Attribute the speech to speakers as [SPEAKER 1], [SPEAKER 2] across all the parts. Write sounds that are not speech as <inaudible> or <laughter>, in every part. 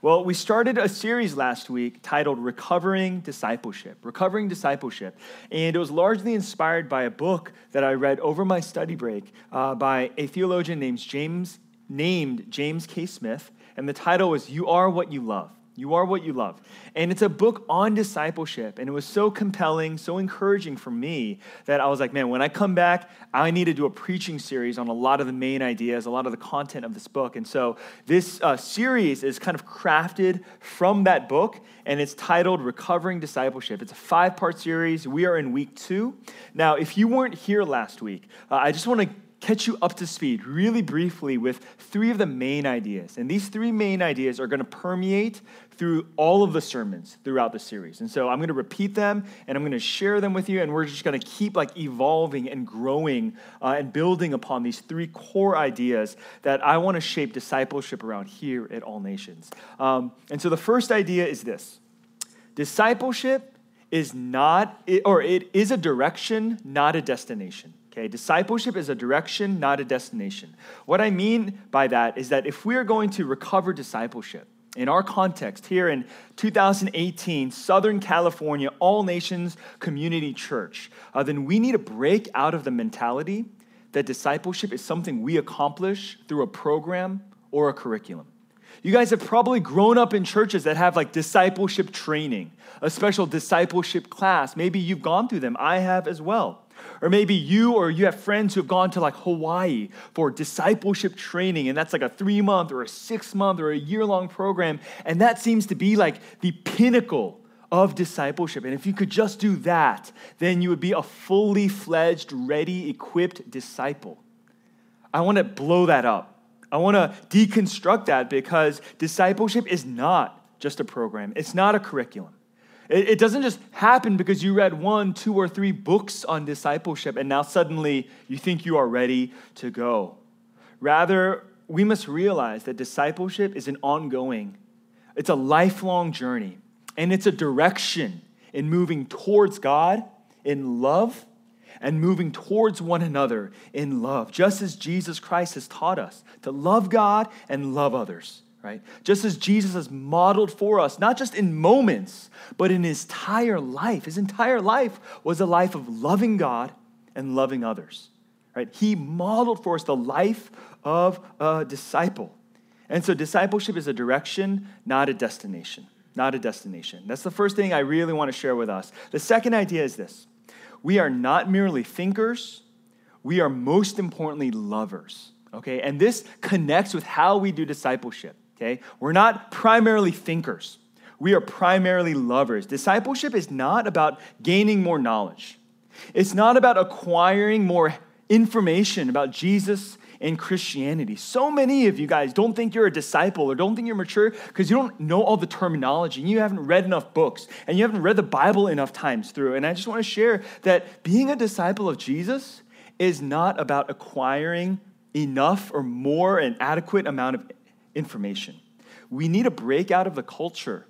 [SPEAKER 1] Well, we started a series last week titled Recovering Discipleship. Recovering Discipleship. And it was largely inspired by a book that I read over my study break uh, by a theologian named James, named James K. Smith. And the title was You Are What You Love. You are what you love. And it's a book on discipleship. And it was so compelling, so encouraging for me that I was like, man, when I come back, I need to do a preaching series on a lot of the main ideas, a lot of the content of this book. And so this uh, series is kind of crafted from that book, and it's titled Recovering Discipleship. It's a five part series. We are in week two. Now, if you weren't here last week, uh, I just want to catch you up to speed really briefly with three of the main ideas. And these three main ideas are going to permeate through all of the sermons throughout the series. And so I'm going to repeat them and I'm going to share them with you and we're just going to keep like evolving and growing uh, and building upon these three core ideas that I want to shape discipleship around here at All Nations. Um, and so the first idea is this. Discipleship is not or it is a direction, not a destination. Okay, discipleship is a direction, not a destination. What I mean by that is that if we are going to recover discipleship, in our context, here in 2018, Southern California, All Nations Community Church, uh, then we need to break out of the mentality that discipleship is something we accomplish through a program or a curriculum. You guys have probably grown up in churches that have like discipleship training, a special discipleship class. Maybe you've gone through them. I have as well. Or maybe you or you have friends who have gone to like Hawaii for discipleship training, and that's like a three month or a six month or a year long program. And that seems to be like the pinnacle of discipleship. And if you could just do that, then you would be a fully fledged, ready, equipped disciple. I want to blow that up. I want to deconstruct that because discipleship is not just a program, it's not a curriculum. It, it doesn't just happen because you read one, two, or three books on discipleship and now suddenly you think you are ready to go. Rather, we must realize that discipleship is an ongoing, it's a lifelong journey, and it's a direction in moving towards God in love and moving towards one another in love, just as Jesus Christ has taught us to love God and love others right? Just as Jesus has modeled for us, not just in moments, but in his entire life. His entire life was a life of loving God and loving others, right? He modeled for us the life of a disciple. And so discipleship is a direction, not a destination. Not a destination. That's the first thing I really want to share with us. The second idea is this we are not merely thinkers, we are most importantly lovers. Okay, and this connects with how we do discipleship okay? We're not primarily thinkers, we are primarily lovers. Discipleship is not about gaining more knowledge, it's not about acquiring more information about Jesus and Christianity. So many of you guys don't think you're a disciple or don't think you're mature because you don't know all the terminology and you haven't read enough books and you haven't read the Bible enough times through. And I just want to share that being a disciple of Jesus is not about acquiring enough or more an adequate amount of information. We need to break out of the culture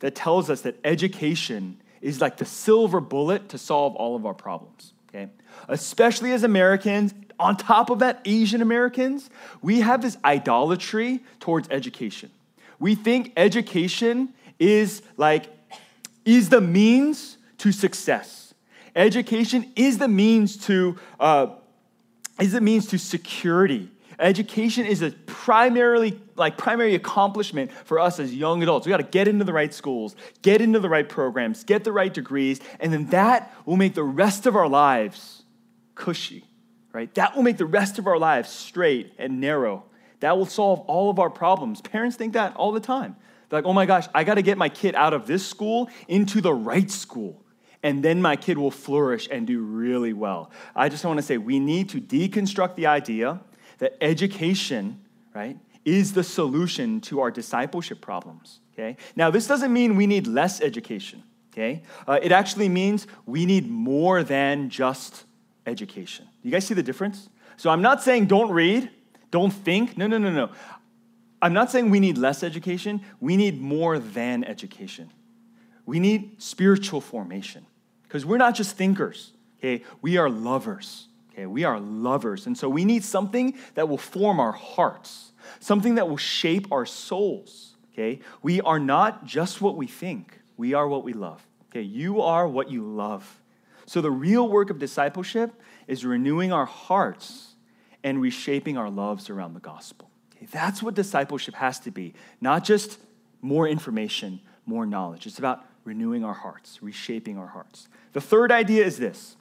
[SPEAKER 1] that tells us that education is like the silver bullet to solve all of our problems, okay? Especially as Americans, on top of that, Asian Americans, we have this idolatry towards education. We think education is like, is the means to success. Education is the means to, uh, is the means to security Education is a primarily like primary accomplishment for us as young adults. We got to get into the right schools, get into the right programs, get the right degrees, and then that will make the rest of our lives cushy, right? That will make the rest of our lives straight and narrow. That will solve all of our problems. Parents think that all the time. They're like, oh my gosh, I got to get my kid out of this school into the right school and then my kid will flourish and do really well. I just want to say we need to deconstruct the idea that education, right, is the solution to our discipleship problems. Okay? Now, this doesn't mean we need less education. Okay? Uh, it actually means we need more than just education. You guys see the difference? So I'm not saying don't read, don't think. No, no, no, no. I'm not saying we need less education. We need more than education. We need spiritual formation because we're not just thinkers. Okay? We are lovers. Okay, we are lovers. And so we need something that will form our hearts, something that will shape our souls. okay? We are not just what we think, we are what we love. Okay, you are what you love. So the real work of discipleship is renewing our hearts and reshaping our loves around the gospel. Okay, that's what discipleship has to be, not just more information, more knowledge. It's about renewing our hearts, reshaping our hearts. The third idea is this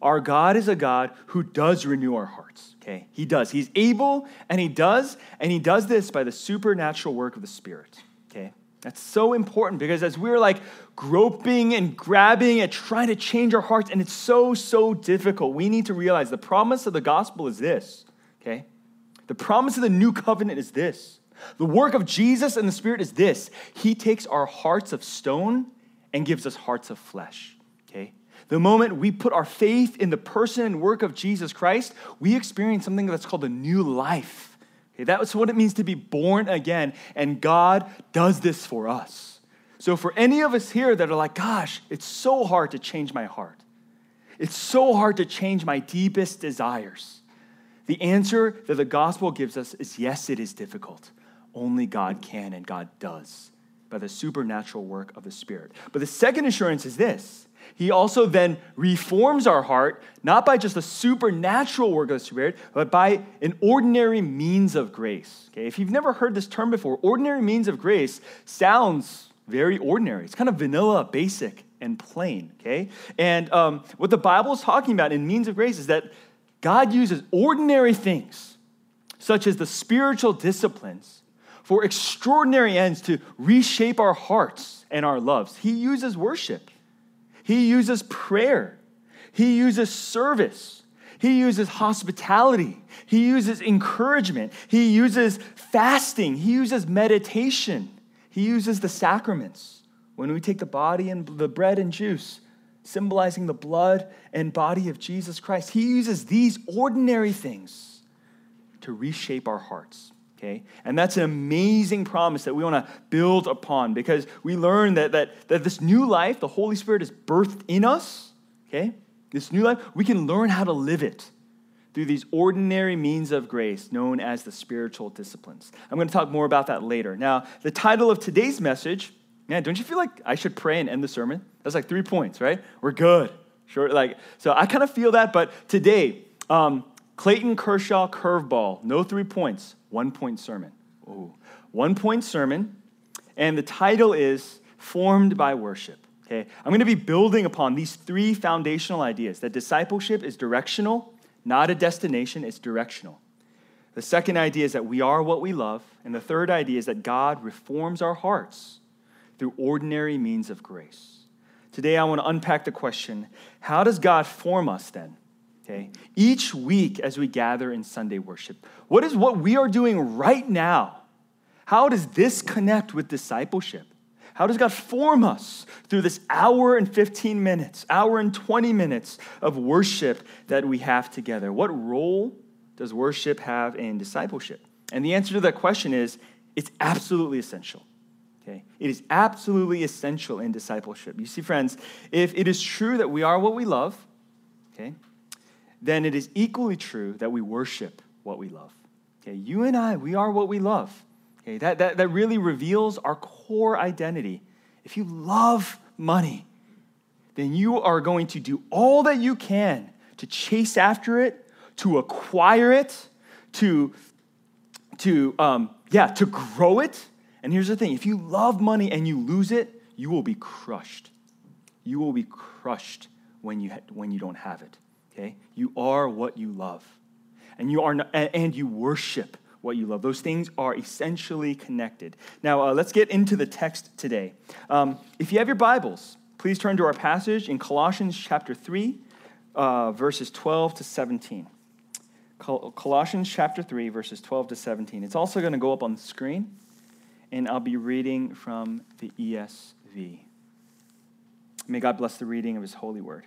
[SPEAKER 1] our God is a God who does renew our hearts. Okay? He does. He's able and he does, and he does this by the supernatural work of the Spirit. Okay? That's so important because as we're like groping and grabbing and trying to change our hearts, and it's so, so difficult, we need to realize the promise of the gospel is this. Okay? The promise of the new covenant is this. The work of Jesus and the Spirit is this He takes our hearts of stone and gives us hearts of flesh. Okay? The moment we put our faith in the person and work of Jesus Christ, we experience something that's called a new life. Okay, that's what it means to be born again, and God does this for us. So, for any of us here that are like, gosh, it's so hard to change my heart, it's so hard to change my deepest desires, the answer that the gospel gives us is yes, it is difficult. Only God can and God does by the supernatural work of the Spirit. But the second assurance is this he also then reforms our heart, not by just a supernatural work of the Spirit, but by an ordinary means of grace. Okay, if you've never heard this term before, ordinary means of grace sounds very ordinary. It's kind of vanilla, basic, and plain. Okay, and um, what the Bible is talking about in means of grace is that God uses ordinary things, such as the spiritual disciplines, for extraordinary ends to reshape our hearts and our loves. He uses worship. He uses prayer, He uses service, He uses hospitality, He uses encouragement, He uses fasting, He uses meditation, He uses the sacraments. When we take the body and the bread and juice, symbolizing the blood and body of Jesus Christ, He uses these ordinary things to reshape our hearts okay? And that's an amazing promise that we want to build upon because we learn that, that, that this new life, the Holy Spirit is birthed in us, okay? This new life, we can learn how to live it through these ordinary means of grace known as the spiritual disciplines. I'm going to talk more about that later. Now, the title of today's message, man, don't you feel like I should pray and end the sermon? That's like three points, right? We're good. Sure, like so. I kind of feel that, but today, um, Clayton Kershaw curveball, no three points one point sermon. Ooh. One point sermon, and the title is Formed by Worship. Okay, I'm going to be building upon these three foundational ideas that discipleship is directional, not a destination, it's directional. The second idea is that we are what we love, and the third idea is that God reforms our hearts through ordinary means of grace. Today, I want to unpack the question how does God form us then? Okay? Each week as we gather in Sunday worship, what is what we are doing right now? How does this connect with discipleship? How does God form us through this hour and 15 minutes, hour and 20 minutes of worship that we have together? What role does worship have in discipleship? And the answer to that question is it's absolutely essential. Okay? It is absolutely essential in discipleship. You see, friends, if it is true that we are what we love, okay, then it is equally true that we worship what we love. Okay, you and I, we are what we love. Okay, that, that, that really reveals our core identity. If you love money, then you are going to do all that you can to chase after it, to acquire it, to, to um, yeah, to grow it. And here's the thing if you love money and you lose it, you will be crushed. You will be crushed when you, ha- when you don't have it. Okay? You are what you love. And you are not, and you worship what you love. Those things are essentially connected. Now, uh, let's get into the text today. Um, if you have your Bibles, please turn to our passage in Colossians chapter 3, uh, verses 12 to 17. Col- Colossians chapter 3, verses 12 to 17. It's also going to go up on the screen, and I'll be reading from the ESV. May God bless the reading of his holy word.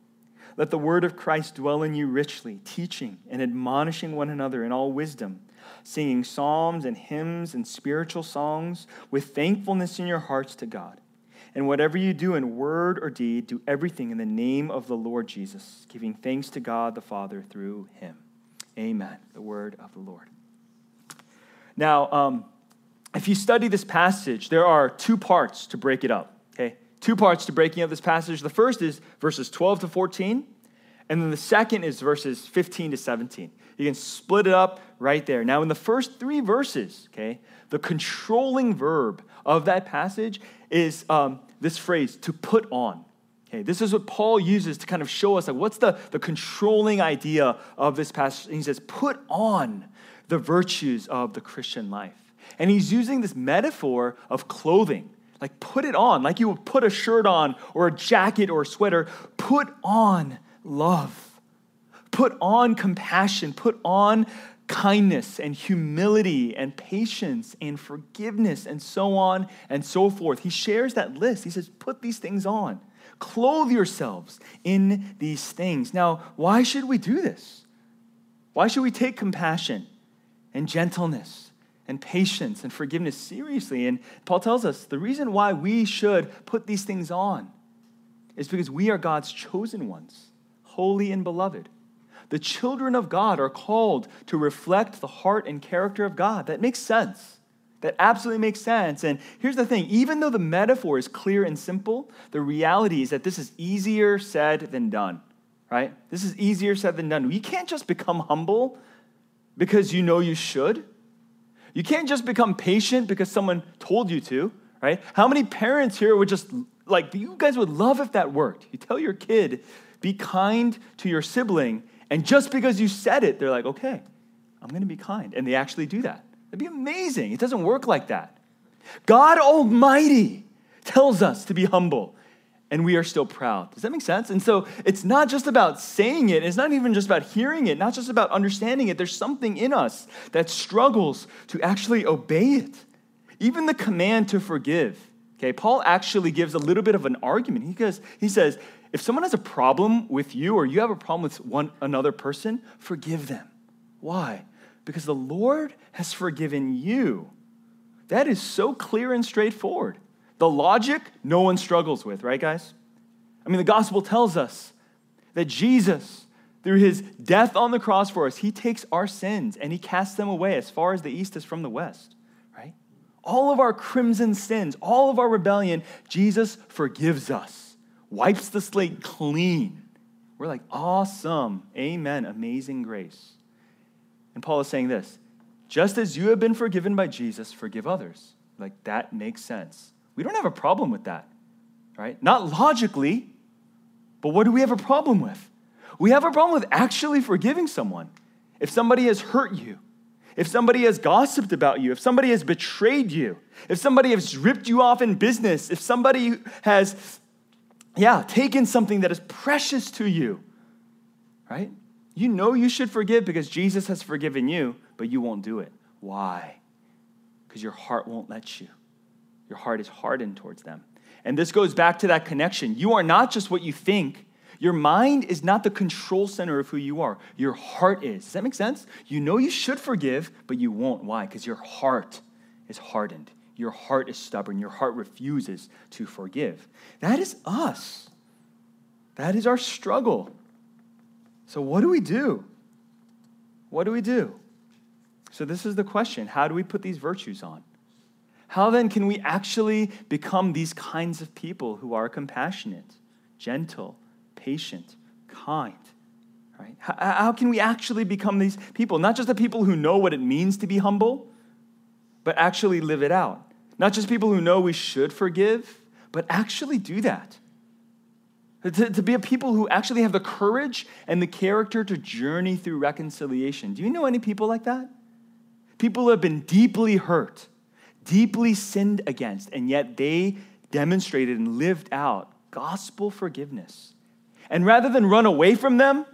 [SPEAKER 1] Let the word of Christ dwell in you richly, teaching and admonishing one another in all wisdom, singing psalms and hymns and spiritual songs with thankfulness in your hearts to God. And whatever you do in word or deed, do everything in the name of the Lord Jesus, giving thanks to God the Father through him. Amen. The word of the Lord. Now, um, if you study this passage, there are two parts to break it up, okay? Two parts to breaking up this passage. The first is verses 12 to 14, and then the second is verses 15 to 17. You can split it up right there. Now, in the first three verses, okay, the controlling verb of that passage is um, this phrase, to put on. Okay, this is what Paul uses to kind of show us like, what's the, the controlling idea of this passage. And he says, put on the virtues of the Christian life. And he's using this metaphor of clothing. Like, put it on, like you would put a shirt on or a jacket or a sweater. Put on love. Put on compassion. Put on kindness and humility and patience and forgiveness and so on and so forth. He shares that list. He says, put these things on. Clothe yourselves in these things. Now, why should we do this? Why should we take compassion and gentleness and patience and forgiveness seriously. And Paul tells us the reason why we should put these things on is because we are God's chosen ones, holy and beloved. The children of God are called to reflect the heart and character of God. That makes sense. That absolutely makes sense. And here's the thing even though the metaphor is clear and simple, the reality is that this is easier said than done, right? This is easier said than done. You can't just become humble because you know you should. You can't just become patient because someone told you to, right? How many parents here would just like, you guys would love if that worked. You tell your kid, be kind to your sibling, and just because you said it, they're like, okay, I'm gonna be kind. And they actually do that. That'd be amazing. It doesn't work like that. God Almighty tells us to be humble and we are still proud. Does that make sense? And so it's not just about saying it, it's not even just about hearing it, not just about understanding it. There's something in us that struggles to actually obey it. Even the command to forgive. Okay, Paul actually gives a little bit of an argument. He goes, he says, if someone has a problem with you or you have a problem with one another person, forgive them. Why? Because the Lord has forgiven you. That is so clear and straightforward. The logic, no one struggles with, right, guys? I mean, the gospel tells us that Jesus, through his death on the cross for us, he takes our sins and he casts them away as far as the east is from the west, right? All of our crimson sins, all of our rebellion, Jesus forgives us, wipes the slate clean. We're like, awesome. Amen. Amazing grace. And Paul is saying this just as you have been forgiven by Jesus, forgive others. Like, that makes sense. We don't have a problem with that, right? Not logically, but what do we have a problem with? We have a problem with actually forgiving someone. If somebody has hurt you, if somebody has gossiped about you, if somebody has betrayed you, if somebody has ripped you off in business, if somebody has, yeah, taken something that is precious to you, right? You know you should forgive because Jesus has forgiven you, but you won't do it. Why? Because your heart won't let you. Your heart is hardened towards them. And this goes back to that connection. You are not just what you think. Your mind is not the control center of who you are. Your heart is. Does that make sense? You know you should forgive, but you won't. Why? Because your heart is hardened. Your heart is stubborn. Your heart refuses to forgive. That is us. That is our struggle. So, what do we do? What do we do? So, this is the question How do we put these virtues on? How then can we actually become these kinds of people who are compassionate, gentle, patient, kind? Right? How, how can we actually become these people? Not just the people who know what it means to be humble, but actually live it out. Not just people who know we should forgive, but actually do that. To, to, be a people who actually have the courage and the character to journey through reconciliation. Do you know any people like that? People who have been deeply hurt, deeply sinned against, and yet they demonstrated and lived out gospel forgiveness. And rather than run away from them,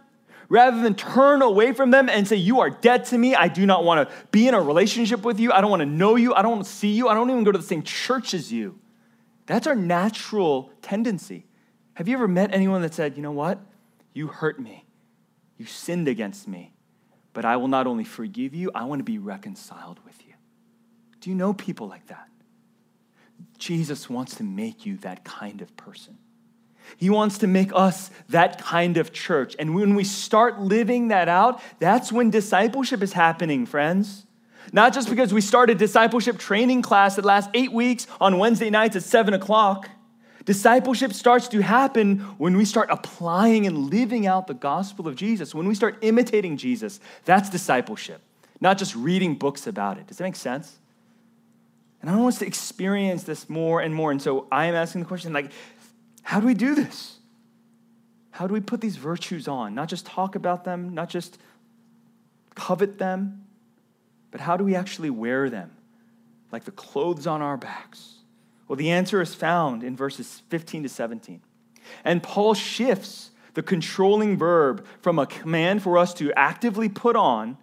[SPEAKER 1] rather than turn away from them and say, You are dead to me. I do not want to be in a relationship with you. I don't want to know you. I don't want to see you. I don't even go to the same church as you. That's our natural tendency. Have you ever met anyone that said, You know what? You hurt me. You sinned against me. But I will not only forgive you, I want to be reconciled with you. Do you know people like that? Jesus wants to make you that kind of person. He wants to make us that kind of church. And when we start living that out, that's when discipleship is happening, friends. Not just because we start a discipleship training class that lasts eight weeks on Wednesday nights at seven o'clock. Discipleship starts to happen when we start applying and living out the gospel of Jesus, when we start imitating Jesus. That's discipleship, not just reading books about it. Does that make sense? And I want us to experience this more and more. And so I am asking the question like, how do we do this? How do we put these virtues on? Not just talk about them, not just covet them, but how do we actually wear them? Like the clothes on our backs. Well, the answer is found in verses 15 to 17. And Paul shifts the controlling verb from a command for us to actively put on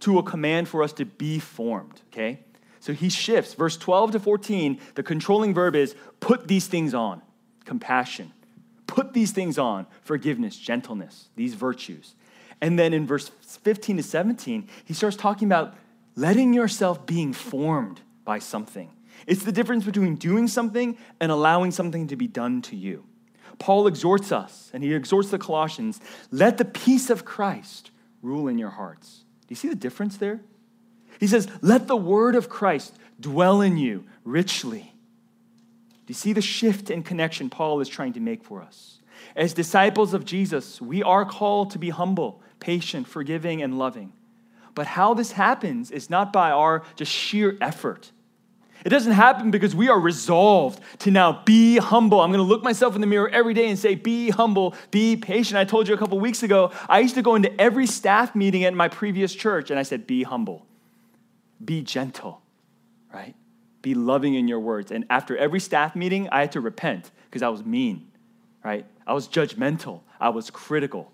[SPEAKER 1] to a command for us to be formed, okay? So he shifts. Verse 12 to 14, the controlling verb is put these things on compassion. Put these things on forgiveness, gentleness, these virtues. And then in verse 15 to 17, he starts talking about letting yourself being formed by something. It's the difference between doing something and allowing something to be done to you. Paul exhorts us, and he exhorts the Colossians let the peace of Christ rule in your hearts. Do you see the difference there? He says, let the word of Christ dwell in you richly Do you see the shift in connection Paul is trying to make for us? As disciples of Jesus, we are called to be humble, patient, forgiving, and loving. But how this happens is not by our just sheer effort. It doesn't happen because we are resolved to now be humble. I'm going to look myself in the mirror every day and say, Be humble, be patient. I told you a couple weeks ago, I used to go into every staff meeting at my previous church and I said, Be humble, be gentle, right? be loving in your words. And after every staff meeting, I had to repent because I was mean, right? I was judgmental. I was critical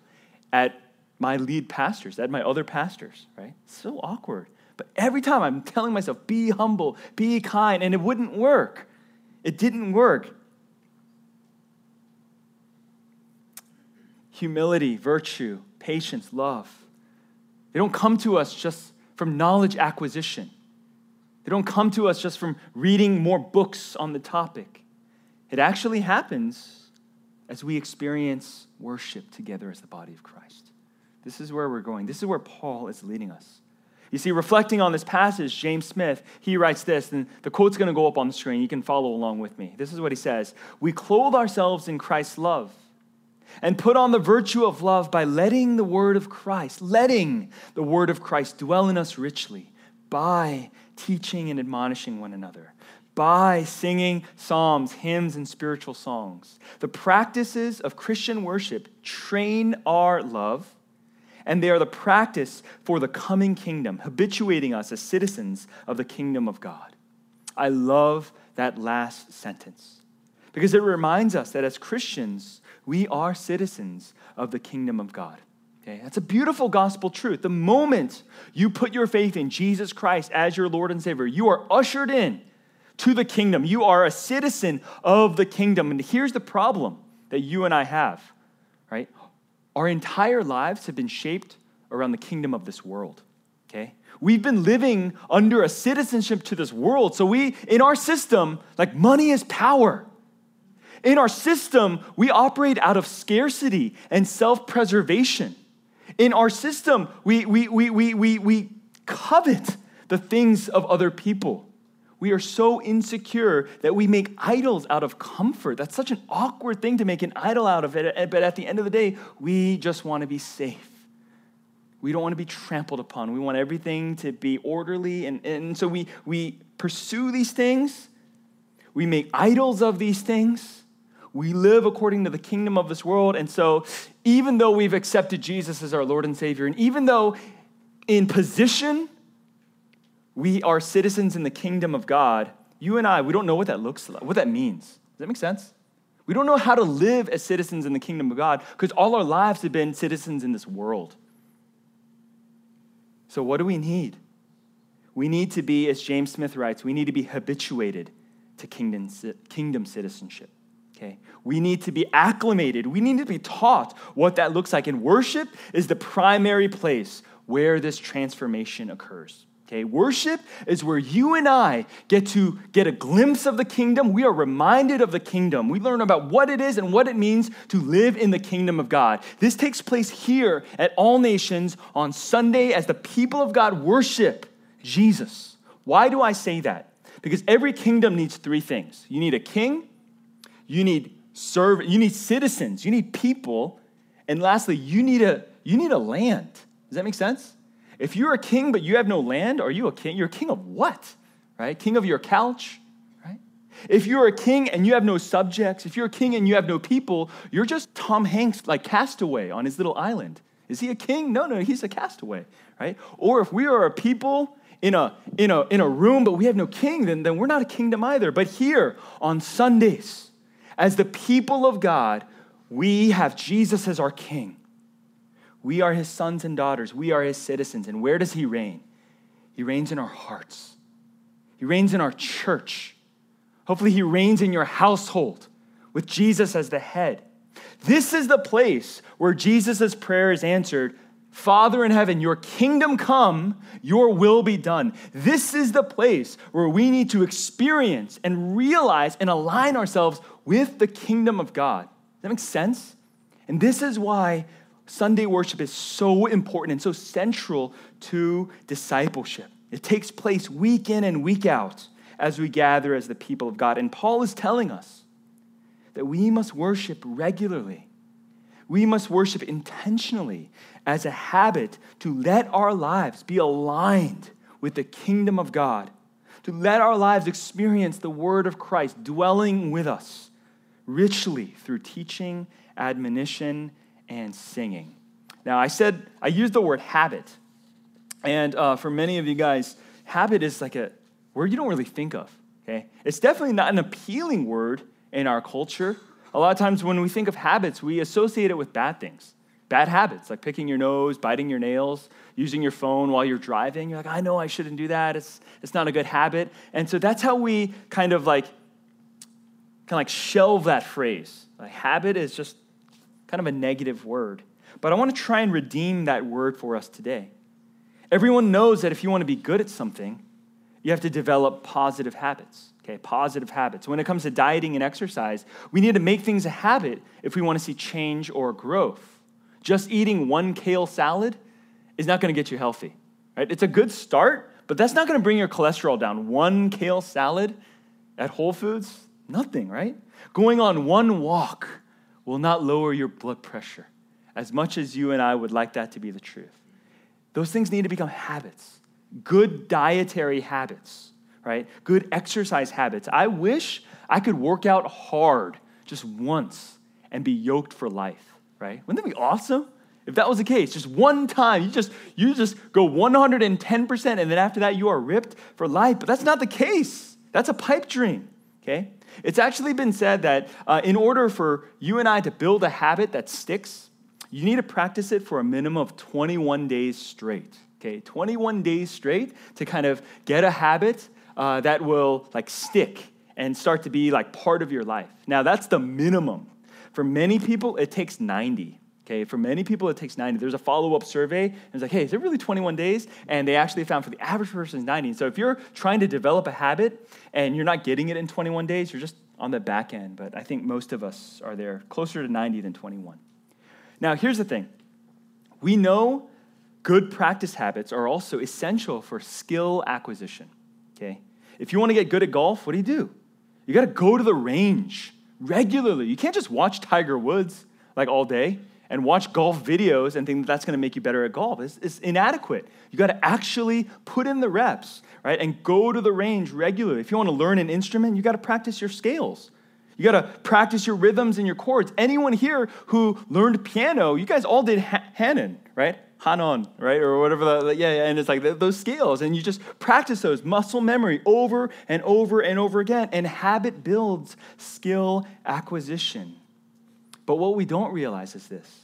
[SPEAKER 1] at my lead pastors, at my other pastors, right? So awkward. But every time I'm telling myself, be humble, be kind, and it wouldn't work. It didn't work. Humility, virtue, patience, love. They don't come to us just from knowledge acquisition. They don't come to us just from reading more books on the topic. It actually happens as we experience worship together as the body of Christ. This is where we're going. This is where Paul is leading us. You see, reflecting on this passage, James Smith, he writes this, and the quote's going to go up on the screen. You can follow along with me. This is what he says We clothe ourselves in Christ's love and put on the virtue of love by letting the word of Christ, letting the word of Christ dwell in us richly by teaching and admonishing one another, by singing psalms, hymns, and spiritual songs. The practices of Christian worship train our love, and they are the practice for the coming kingdom, habituating us as citizens of the kingdom of God. I love that last sentence because it reminds us that as Christians, we are citizens of the kingdom of God. Okay, that's a beautiful gospel truth. The moment you put your faith in Jesus Christ as your Lord and Savior, you are ushered in to the kingdom. You are a citizen of the kingdom. And here's the problem that you and I have, right? Our entire lives have been shaped around the kingdom of this world. Okay? We've been living under a citizenship to this world. So we in our system, like money is power. In our system, we operate out of scarcity and self-preservation. In our system, we, we, we, we, we, we covet the things of other people. We are so insecure that we make idols out of comfort. That's such an awkward thing to make an idol out of it. But at the end of the day, we just want to be safe. We don't want to be trampled upon. We want everything to be orderly. And, and so we, we pursue these things. We make idols of these things. We live according to the kingdom of this world. And so, even though we've accepted Jesus as our Lord and Savior, and even though in position we are citizens in the kingdom of God, you and I, we don't know what that looks like, what that means. Does that make sense? We don't know how to live as citizens in the kingdom of God because all our lives have been citizens in this world. So, what do we need? We need to be, as James Smith writes, we need to be habituated to kingdom, kingdom citizenship. Okay? We need to be acclimated. We need to be taught what that looks like. And worship is the primary place where this transformation occurs. Okay, worship is where you and I get to get a glimpse of the kingdom. We are reminded of the kingdom. We learn about what it is and what it means to live in the kingdom of God. This takes place here at All Nations on Sunday as the people of God worship Jesus. Why do I say that? Because every kingdom needs three things. You need a king, you need serve, you need citizens, you need people, and lastly, you need a you need a land. Does that make sense? If you're a king but you have no land, are you a king? You're a king of what? Right? King of your couch, right? If you're a king and you have no subjects, if you're a king and you have no people, you're just Tom Hanks like castaway on his little island. Is he a king? No, no, he's a castaway, right? Or if we are a people in a, in a, in a room but we have no king, then, then we're not a kingdom either. But here on Sundays, as the people of God, we have Jesus as our king. We are his sons and daughters. We are his citizens. And where does he reign? He reigns in our hearts, he reigns in our church. Hopefully, he reigns in your household with Jesus as the head. This is the place where Jesus' prayer is answered Father in heaven, your kingdom come, your will be done. This is the place where we need to experience and realize and align ourselves with the kingdom of God. Does that make sense? And this is why Sunday worship is so important and so central to discipleship. It takes place week in and week out as we gather as the people of God. And Paul is telling us that we must worship regularly. We must worship intentionally as a habit to let our lives be aligned with the kingdom of God, to let our lives experience the word of Christ dwelling with us richly through teaching, admonition, and singing. Now, I said, I used the word habit. And uh, for many of you guys, habit is like a word you don't really think of, okay? It's definitely not an appealing word in our culture. A lot of times when we think of habits, we associate it with bad things, bad habits, like picking your nose, biting your nails, using your phone while you're driving. You're like, I know I shouldn't do that. It's, it's not a good habit. And so that's how we kind of like, kind of like shelve that phrase. Like habit is just kind of a negative word. But I want to try and redeem that word for us today. Everyone knows that if you want to be good at something, you have to develop positive habits. Okay, positive habits. When it comes to dieting and exercise, we need to make things a habit if we want to see change or growth. Just eating one kale salad is not going to get you healthy. Right? It's a good start, but that's not going to bring your cholesterol down. One kale salad at Whole Foods, nothing, right? Going on one walk will not lower your blood pressure as much as you and I would like that to be the truth. Those things need to become habits, good dietary habits, right? Good exercise habits. I wish I could work out hard just once and be yoked for life, right? Wouldn't that be awesome? If that was the case, just one time, you just you just go 110% and then after that you are ripped for life. But that's not the case. That's a pipe dream, okay? It's actually been said that uh, in order for you and I to build a habit that sticks, you need to practice it for a minimum of 21 days straight. Okay, 21 days straight to kind of get a habit uh, that will like stick and start to be like part of your life. Now, that's the minimum. For many people, it takes 90. Okay, for many people, it takes 90. There's a follow up survey, and it's like, hey, is it really 21 days? And they actually found for the average person is 90. So if you're trying to develop a habit and you're not getting it in 21 days, you're just on the back end. But I think most of us are there closer to 90 than 21. Now, here's the thing we know good practice habits are also essential for skill acquisition. Okay? If you want to get good at golf, what do you do? You got to go to the range regularly. You can't just watch Tiger Woods like all day and watch golf videos and think that that's going to make you better at golf. It's, it's inadequate. You got to actually put in the reps, right? And go to the range regularly. If you want to learn an instrument, you got to practice your scales. You got to practice your rhythms and your chords. Anyone here who learned piano, you guys all did Hanon, right? Hanon, right? Or whatever, yeah, yeah, and it's like those scales, and you just practice those muscle memory over and over and over again, and habit builds skill acquisition. But what we don't realize is this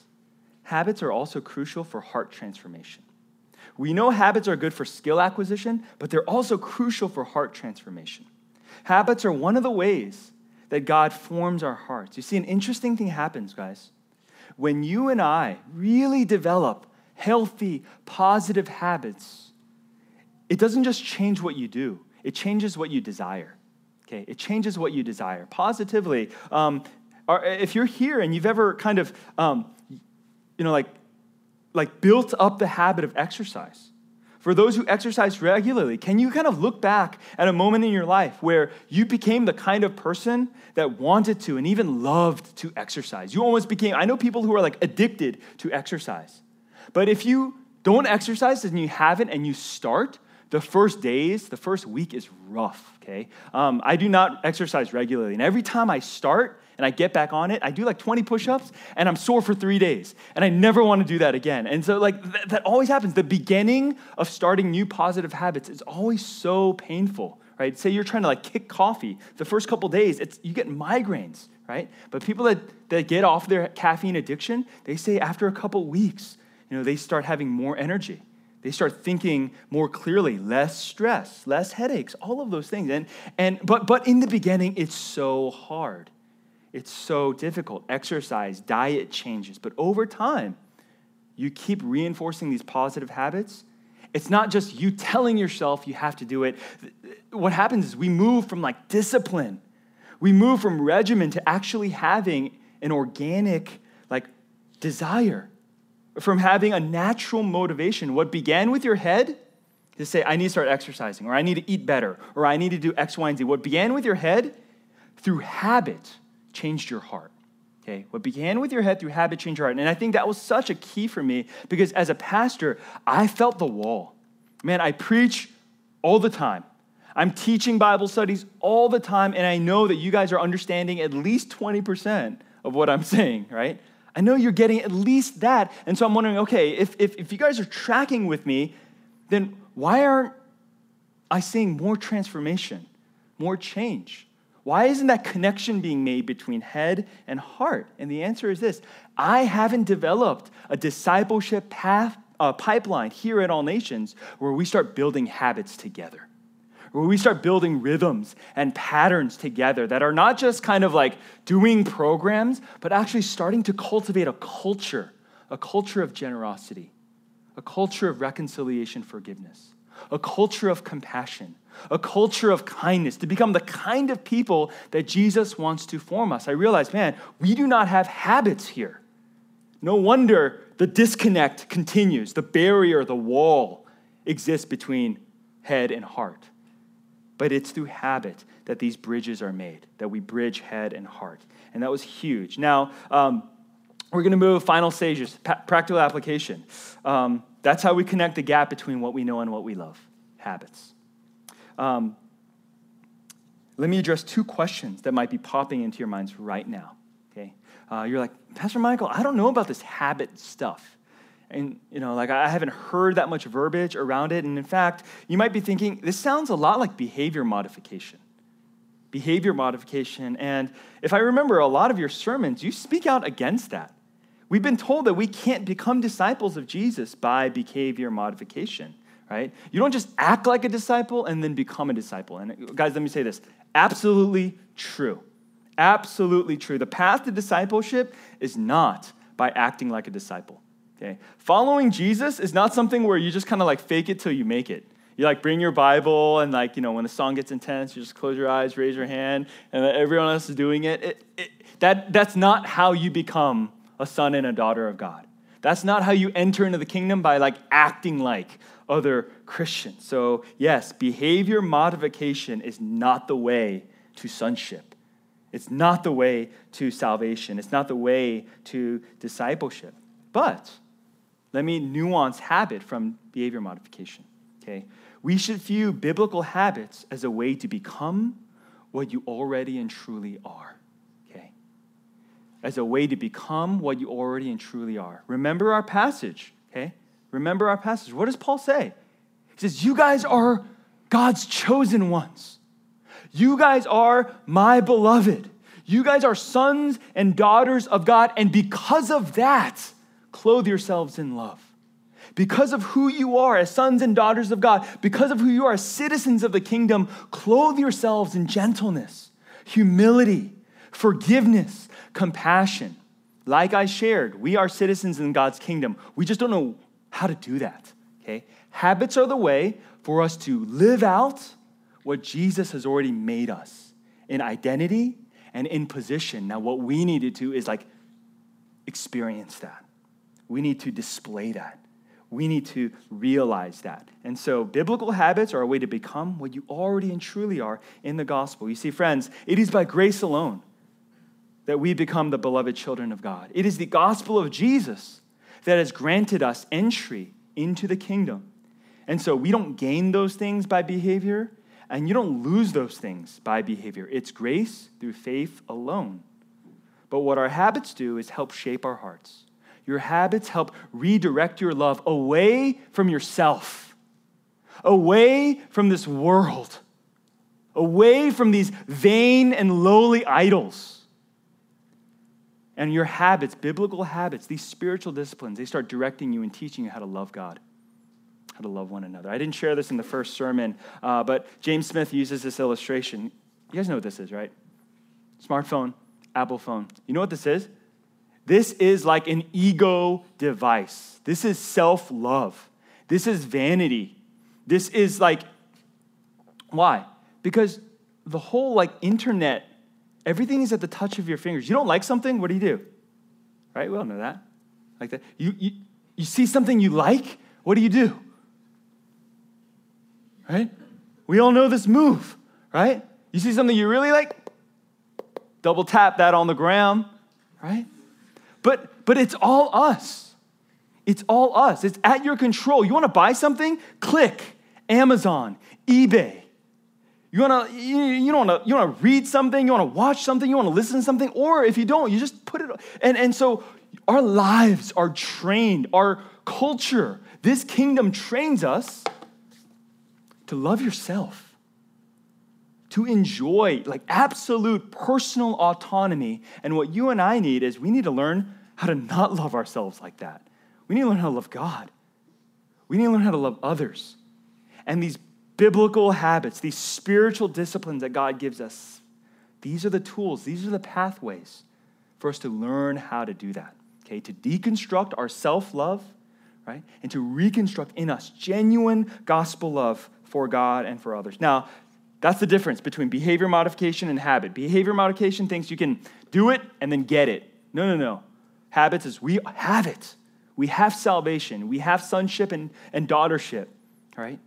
[SPEAKER 1] habits are also crucial for heart transformation. We know habits are good for skill acquisition, but they're also crucial for heart transformation. Habits are one of the ways that God forms our hearts. You see, an interesting thing happens, guys. When you and I really develop healthy, positive habits, it doesn't just change what you do, it changes what you desire. Okay, it changes what you desire positively. Um, if you're here and you've ever kind of, um, you know, like, like built up the habit of exercise, for those who exercise regularly, can you kind of look back at a moment in your life where you became the kind of person that wanted to and even loved to exercise? You almost became, I know people who are like addicted to exercise. But if you don't exercise and you haven't and you start, the first days, the first week is rough, okay? Um, I do not exercise regularly. And every time I start, and I get back on it, I do like 20 push ups and I'm sore for three days. And I never want to do that again. And so, like, th- that always happens. The beginning of starting new positive habits is always so painful, right? Say you're trying to like kick coffee. The first couple days, it's, you get migraines, right? But people that, that get off their caffeine addiction, they say after a couple weeks, you know, they start having more energy. They start thinking more clearly, less stress, less headaches, all of those things. And, and but but in the beginning, it's so hard. It's so difficult. Exercise, diet changes. But over time, you keep reinforcing these positive habits. It's not just you telling yourself you have to do it. What happens is we move from like discipline, we move from regimen to actually having an organic, like, desire, from having a natural motivation. What began with your head to say, I need to start exercising, or I need to eat better, or I need to do X, Y, and Z. What began with your head through habit changed your heart. Okay, what began with your head through habit changed your heart. And I think that was such a key for me because as a pastor, I felt the wall. Man, I preach all the time. I'm teaching Bible studies all the time, and I know that you guys are understanding at least 20% of what I'm <laughs> saying, right? I know you're getting at least that. And so I'm wondering okay, if, if, if you guys are tracking with me, then why aren't I seeing more transformation, more change? Why isn't that connection being made between head and heart? And the answer is this I haven't developed a discipleship path, uh, pipeline here at All Nations where we start building habits together, where we start building rhythms and patterns together that are not just kind of like doing programs, but actually starting to cultivate a culture, a culture of generosity, a culture of reconciliation, forgiveness, a culture of compassion a culture of kindness, to become the kind of people that Jesus wants to form us. I realize, man, we do not have habits here. No wonder the disconnect continues, the barrier, the wall exists between head and heart. But it's through habit that these bridges are made, that we bridge head and heart. And that was huge. Now, um, we're going to move final stages, pa- practical application. Um, that's how we connect the gap between what we know and what we love habits. Um, let me address two questions that might be popping into your minds right now. Okay, uh, you're like, Pastor Michael, I don't know about this habit stuff, and you know, like I haven't heard that much verbiage around it. And in fact, you might be thinking this sounds a lot like behavior modification. Behavior modification, and if I remember a lot of your sermons, you speak out against that. We've been told that we can't become disciples of Jesus by behavior modification right? You don't just act like a disciple and then become a disciple. And guys, let me say this absolutely true. Absolutely true. The path to discipleship is not by acting like a disciple. Okay? Following Jesus is not something where you just kind of like fake it till you make it. You like bring your Bible and like, you know, when the song gets intense, you just close your eyes, raise your hand, and everyone else is doing it. it, it that, that's not how you become a son and a daughter of God. That's not how you enter into the kingdom by like acting like other Christians. So, yes, behavior modification is not the way to sonship. It's not the way to salvation. It's not the way to discipleship. But let me nuance habit from behavior modification. Okay? We should view biblical habits as a way to become what you already and truly are. Okay? As a way to become what you already and truly are. Remember our passage, okay? Remember our passage. What does Paul say? He says, You guys are God's chosen ones. You guys are my beloved. You guys are sons and daughters of God. And because of that, clothe yourselves in love. Because of who you are as sons and daughters of God, because of who you are as citizens of the kingdom, clothe yourselves in gentleness, humility, forgiveness, compassion. Like I shared, we are citizens in God's kingdom. We just don't know how to do that. Okay? Habits are the way for us to live out what Jesus has already made us in identity and in position. Now, what we need to do is like experience that. We need to display that. We need to realize that. And so, biblical habits are a way to become what you already and truly are in the gospel. You see, friends, it is by grace alone that we become the beloved children of God. It is the gospel of Jesus that has granted us entry into the kingdom. And so, we don't gain those things by behavior, and you don't lose those things by behavior. It's grace through faith alone. But what our habits do is help shape our hearts. Your habits help redirect your love away from yourself, away from this world, away from these vain and lowly idols. And your habits, biblical habits, these spiritual disciplines, they start directing you and teaching you how to love God how to love one another. I didn't share this in the first sermon, uh, but James Smith uses this illustration. You guys know what this is, right? Smartphone, Apple phone. You know what this is? This is like an ego device. This is self love. This is vanity. This is like, why? Because the whole like internet, everything is at the touch of your fingers. You don't like something, what do you do? Right? We all know that. Like that. You, you, you see something you like, what do you do? right? We all know this move, right? You see something you really like, double tap that on the ground, right? But but it's all us. It's all us. It's at your control. You want to buy something? Click Amazon, eBay. You want to you, you want to you want to read something, you want to watch something, you want to listen to something, or if you don't, you just put it and and so our lives are trained, our culture, this kingdom trains us to love yourself, to enjoy like absolute personal autonomy. And what you and I need is we need to learn how to not love ourselves like that. We need to learn how to love God. We need to learn how to love others. And these biblical habits, these spiritual disciplines that God gives us, these are the tools, these are the pathways for us to learn how to do that. Okay, to deconstruct our self love, right? And to reconstruct in us genuine gospel love for God and for others. Now, that's the difference between behavior modification and habit. Behavior modification thinks you can do it and then get it. No, no, no. Habits is we have it. We have salvation. We have sonship and, and daughtership, right?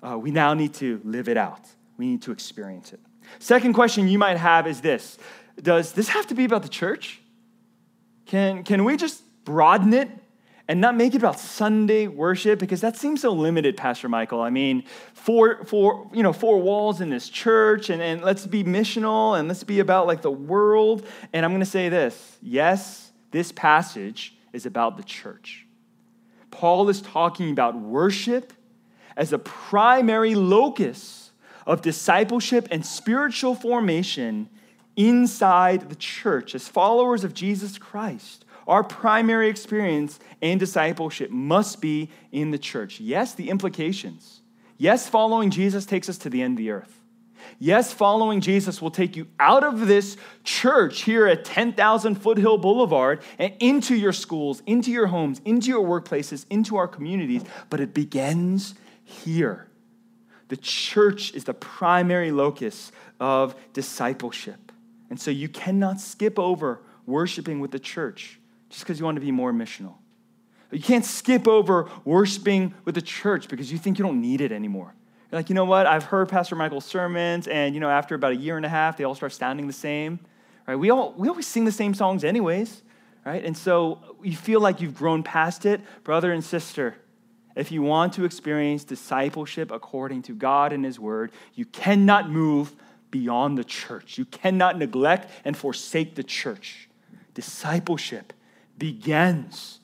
[SPEAKER 1] Uh, we now need to live it out. We need to experience it. Second question you might have is this Does this have to be about the church? Can, can we just broaden it and not make it about Sunday worship because that seems so limited, Pastor Michael. I mean, four, four, you know, four walls in this church, and, and let's be missional and let's be about like the world. And I'm going to say this yes, this passage is about the church. Paul is talking about worship as a primary locus of discipleship and spiritual formation inside the church as followers of Jesus Christ. Our primary experience and discipleship must be in the church. Yes, the implications. Yes, following Jesus takes us to the end of the earth. Yes, following Jesus will take you out of this church here at 10,000 Foothill Boulevard and into your schools, into your homes, into your workplaces, into our communities, but it begins here. The church is the primary locus of discipleship. And so you cannot skip over worshiping with the church just because you want to be more missional. You can't skip over worshiping with the church because you think you don't need it anymore. You're like, you know what? I've heard Pastor Michael's sermons, and you know, after about a year and a half, they all start sounding the same. Right? We all we always sing the same songs anyways, right? And so you feel like you've grown past it, brother and sister. If you want to experience discipleship according to God and His Word, you cannot move beyond the church. You cannot neglect and forsake the church. Discipleship begins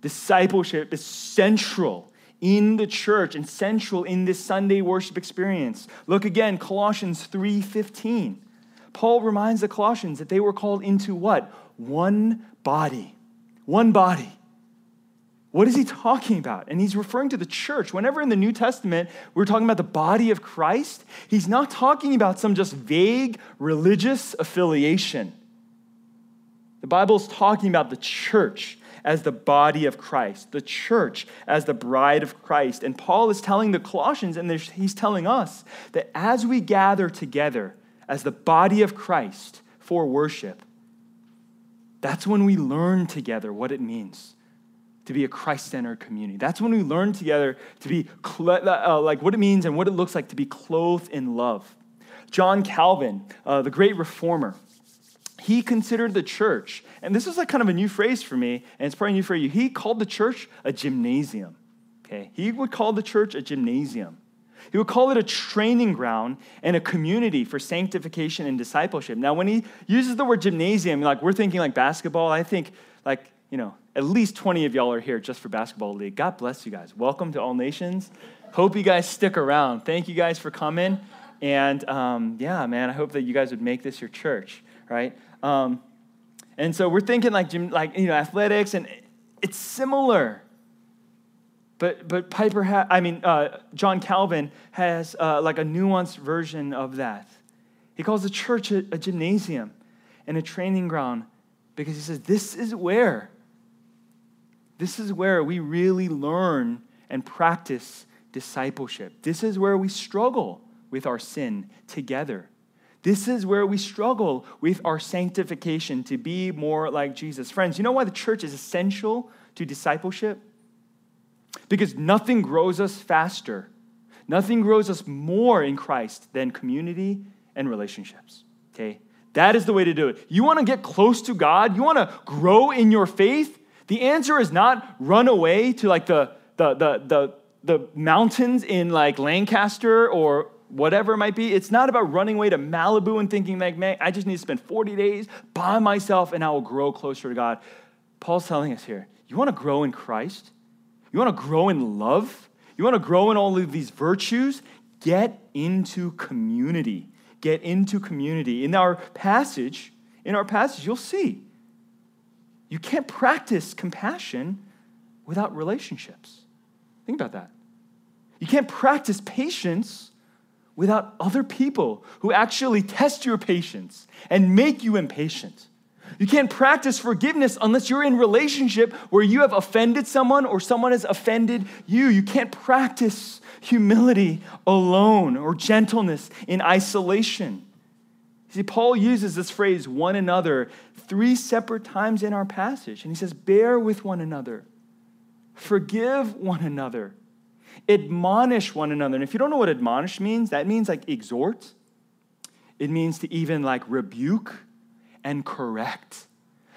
[SPEAKER 1] Discipleship is central in the church and central in this Sunday worship experience. Look again, Colossians 3:15. Paul reminds the Colossians that they were called into what? One body. One body. What is he talking about? And he's referring to the church. Whenever in the New Testament we're talking about the body of Christ, he's not talking about some just vague religious affiliation. The Bible's talking about the church as the body of Christ, the church as the bride of Christ. And Paul is telling the Colossians, and he's telling us, that as we gather together as the body of Christ for worship, that's when we learn together what it means to be a Christ centered community. That's when we learn together to be uh, like what it means and what it looks like to be clothed in love. John Calvin, uh, the great reformer, he considered the church, and this is like kind of a new phrase for me, and it's probably new for you. He called the church a gymnasium. Okay, he would call the church a gymnasium. He would call it a training ground and a community for sanctification and discipleship. Now, when he uses the word gymnasium, like we're thinking like basketball, I think like, you know, at least 20 of y'all are here just for basketball league. God bless you guys. Welcome to All Nations. Hope you guys stick around. Thank you guys for coming. And um, yeah, man, I hope that you guys would make this your church, right? Um, and so we're thinking like gym, like you know athletics, and it's similar. But but Piper, ha- I mean uh, John Calvin has uh, like a nuanced version of that. He calls the church a, a gymnasium and a training ground because he says this is where this is where we really learn and practice discipleship. This is where we struggle with our sin together. This is where we struggle with our sanctification to be more like Jesus. Friends, you know why the church is essential to discipleship? Because nothing grows us faster, nothing grows us more in Christ than community and relationships. Okay? That is the way to do it. You want to get close to God, you want to grow in your faith. The answer is not run away to like the, the, the, the, the mountains in like Lancaster or whatever it might be. It's not about running away to Malibu and thinking, like, man, I just need to spend 40 days by myself and I will grow closer to God. Paul's telling us here you want to grow in Christ? You want to grow in love? You want to grow in all of these virtues? Get into community. Get into community. In our passage, in our passage, you'll see you can't practice compassion without relationships. Think about that. You can't practice patience without other people who actually test your patience and make you impatient. You can't practice forgiveness unless you're in relationship where you have offended someone or someone has offended you. You can't practice humility alone or gentleness in isolation. See, Paul uses this phrase, one another, three separate times in our passage. And he says, bear with one another, forgive one another, admonish one another. And if you don't know what admonish means, that means like exhort. It means to even like rebuke and correct.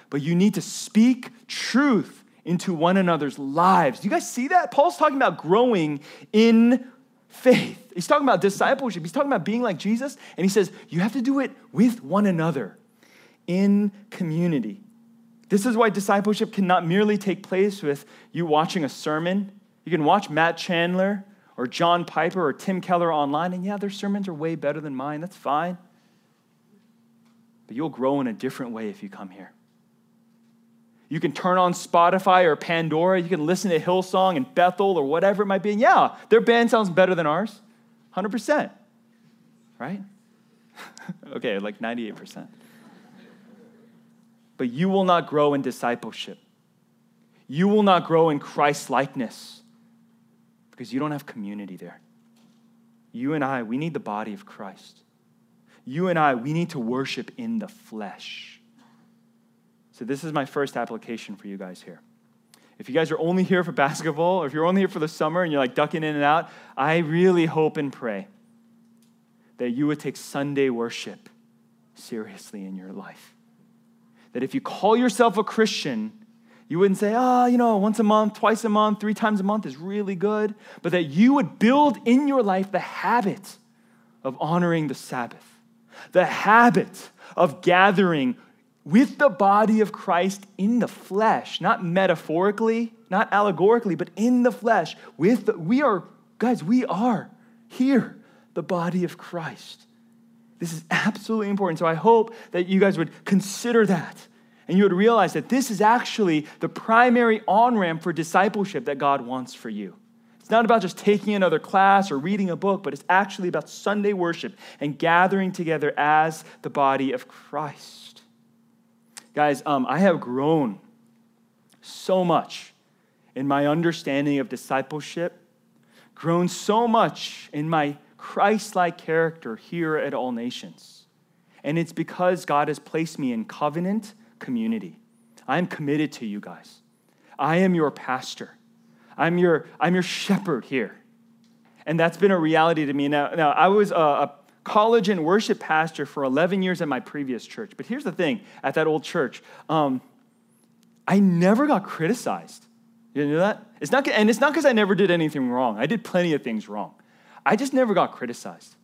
[SPEAKER 1] But you need to speak truth into one another's lives. Do you guys see that? Paul's talking about growing in faith. He's talking about discipleship. He's talking about being like Jesus. And he says, you have to do it with one another in community. This is why discipleship cannot merely take place with you watching a sermon you can watch Matt Chandler or John Piper or Tim Keller online, and yeah, their sermons are way better than mine. That's fine. But you'll grow in a different way if you come here. You can turn on Spotify or Pandora. You can listen to Hillsong and Bethel or whatever it might be. And yeah, their band sounds better than ours. 100%. Right? <laughs> okay, like 98%. But you will not grow in discipleship. You will not grow in Christ likeness because you don't have community there. You and I, we need the body of Christ. You and I, we need to worship in the flesh. So, this is my first application for you guys here. If you guys are only here for basketball, or if you're only here for the summer and you're like ducking in and out, I really hope and pray that you would take Sunday worship seriously in your life. That if you call yourself a Christian, you wouldn't say, oh, you know, once a month, twice a month, three times a month is really good, but that you would build in your life the habit of honoring the Sabbath, the habit of gathering with the body of Christ in the flesh, not metaphorically, not allegorically, but in the flesh. With the, we are, guys, we are here, the body of Christ. This is absolutely important. So I hope that you guys would consider that and you would realize that this is actually the primary on ramp for discipleship that God wants for you. It's not about just taking another class or reading a book, but it's actually about Sunday worship and gathering together as the body of Christ. Guys, um, I have grown so much in my understanding of discipleship, grown so much in my Christ like character here at All Nations. And it's because God has placed me in covenant community. I am committed to you guys. I am your pastor. I'm your, I'm your shepherd here. And that's been a reality to me. Now, now I was a, a college and worship pastor for 11 years at my previous church. But here's the thing at that old church, um, I never got criticized. You know that? It's not, and it's not because I never did anything wrong. I did plenty of things wrong. I just never got criticized.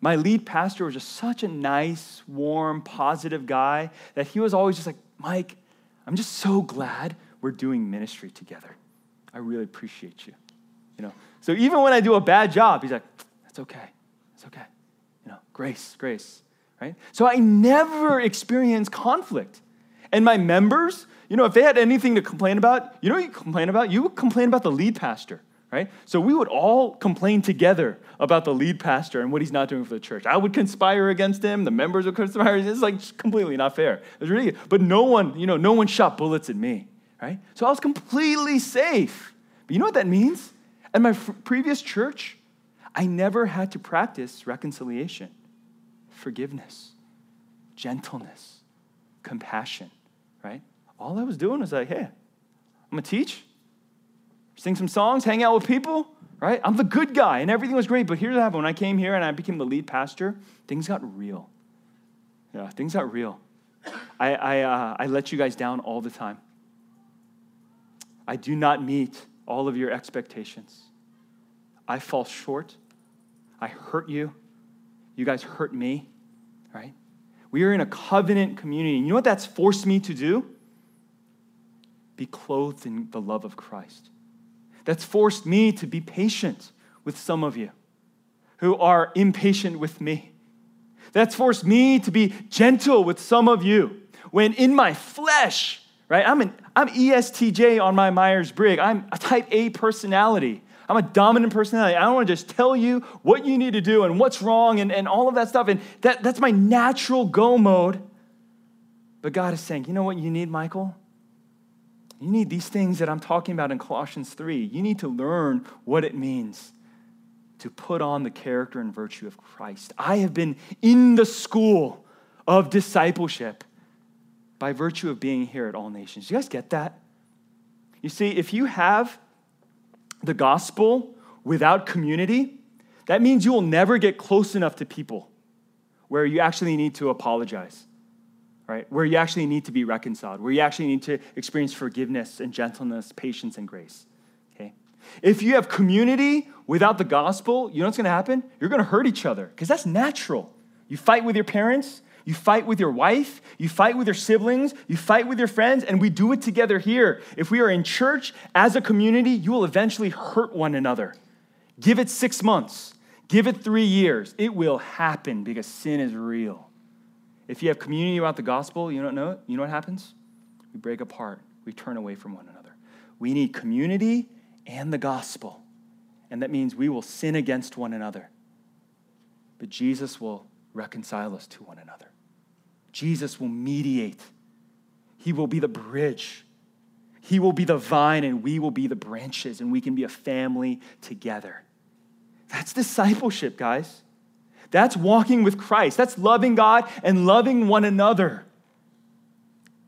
[SPEAKER 1] My lead pastor was just such a nice, warm, positive guy that he was always just like, Mike, I'm just so glad we're doing ministry together. I really appreciate you. You know, so even when I do a bad job, he's like, that's okay. It's okay. You know, grace, grace, right? So I never experienced conflict. And my members, you know, if they had anything to complain about, you know you complain about? You complain about the lead pastor right? So we would all complain together about the lead pastor and what he's not doing for the church. I would conspire against him, the members would conspire. It's like completely not fair. It's really, but no one, you know, no one shot bullets at me, right? So I was completely safe. But you know what that means? At my f- previous church, I never had to practice reconciliation, forgiveness, gentleness, compassion, right? All I was doing was like, hey, I'm gonna teach sing some songs, hang out with people, right? I'm the good guy, and everything was great. But here's what happened when I came here and I became the lead pastor, things got real. Yeah, things got real. I, I, uh, I let you guys down all the time. I do not meet all of your expectations. I fall short. I hurt you. You guys hurt me, right? We are in a covenant community. And you know what that's forced me to do? Be clothed in the love of Christ. That's forced me to be patient with some of you who are impatient with me. That's forced me to be gentle with some of you when in my flesh, right? I'm an I'm ESTJ on my Myers Briggs. I'm a type A personality. I'm a dominant personality. I don't want to just tell you what you need to do and what's wrong and, and all of that stuff. And that, that's my natural go mode. But God is saying, you know what you need, Michael? You need these things that I'm talking about in Colossians 3. You need to learn what it means to put on the character and virtue of Christ. I have been in the school of discipleship by virtue of being here at All Nations. You guys get that? You see, if you have the gospel without community, that means you will never get close enough to people where you actually need to apologize right? Where you actually need to be reconciled, where you actually need to experience forgiveness and gentleness, patience and grace. Okay? If you have community without the gospel, you know what's going to happen? You're going to hurt each other because that's natural. You fight with your parents, you fight with your wife, you fight with your siblings, you fight with your friends, and we do it together here. If we are in church as a community, you will eventually hurt one another. Give it six months, give it three years. It will happen because sin is real. If you have community without the gospel, you don't know it. You know what happens? We break apart. We turn away from one another. We need community and the gospel. And that means we will sin against one another. But Jesus will reconcile us to one another. Jesus will mediate. He will be the bridge. He will be the vine, and we will be the branches, and we can be a family together. That's discipleship, guys. That's walking with Christ. That's loving God and loving one another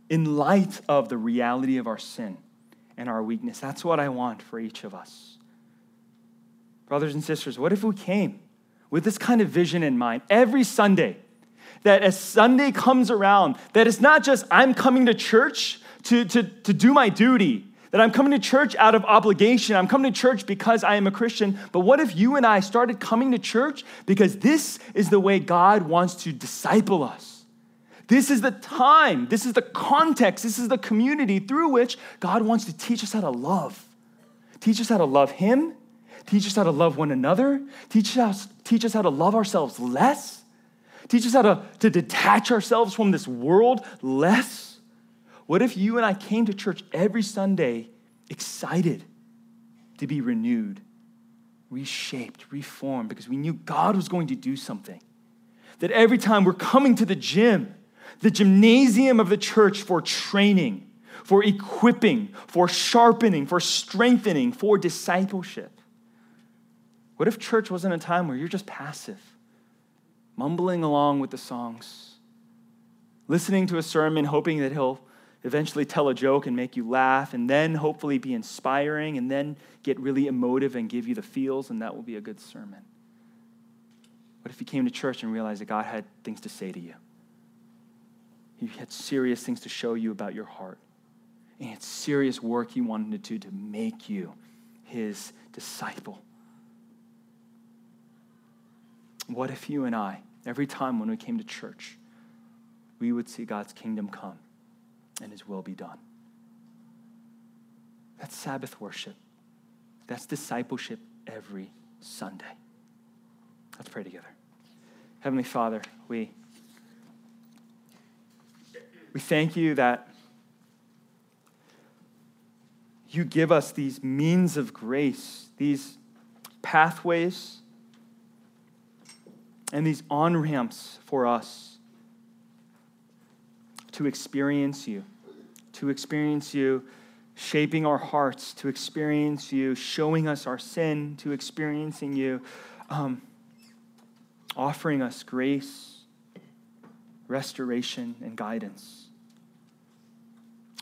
[SPEAKER 1] in light of the reality of our sin and our weakness. That's what I want for each of us. Brothers and sisters, what if we came with this kind of vision in mind every Sunday? That as Sunday comes around, that it's not just I'm coming to church to, to, to do my duty, that I'm coming to church out of obligation. I'm coming to church because I am a Christian. But what if you and I started coming to church because this is the way God wants to disciple us? This is the time, this is the context, this is the community through which God wants to teach us how to love. Teach us how to love Him, teach us how to love one another, teach us, teach us how to love ourselves less, teach us how to, to detach ourselves from this world less. What if you and I came to church every Sunday excited to be renewed, reshaped, reformed, because we knew God was going to do something? That every time we're coming to the gym, the gymnasium of the church for training, for equipping, for sharpening, for strengthening, for discipleship. What if church wasn't a time where you're just passive, mumbling along with the songs, listening to a sermon, hoping that he'll eventually tell a joke and make you laugh, and then hopefully be inspiring, and then get really emotive and give you the feels, and that will be a good sermon? What if you came to church and realized that God had things to say to you? He had serious things to show you about your heart. And he had serious work he wanted to do to make you his disciple. What if you and I, every time when we came to church, we would see God's kingdom come and his will be done? That's Sabbath worship. That's discipleship every Sunday. Let's pray together. Heavenly Father, we we thank you that you give us these means of grace, these pathways, and these on ramps for us to experience you, to experience you shaping our hearts, to experience you showing us our sin, to experiencing you um, offering us grace, restoration, and guidance.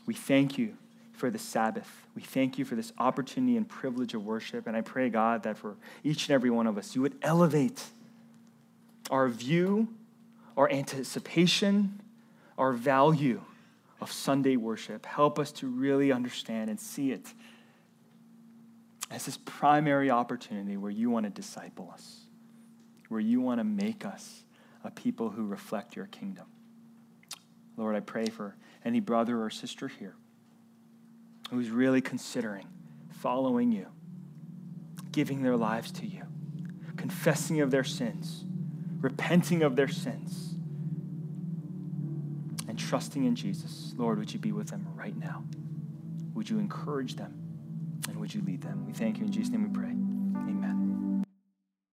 [SPEAKER 1] We thank you for the Sabbath. We thank you for this opportunity and privilege of worship. And I pray, God, that for each and every one of us, you would elevate our view, our anticipation, our value of Sunday worship. Help us to really understand and see it as this primary opportunity where you want to disciple us, where you want to make us a people who reflect your kingdom. Lord, I pray for any brother or sister here who's really considering following you, giving their lives to you, confessing of their sins, repenting of their sins, trusting in Jesus. Lord, would you be with them right now? Would you encourage them? And would you lead them? We thank you. In Jesus' name we pray.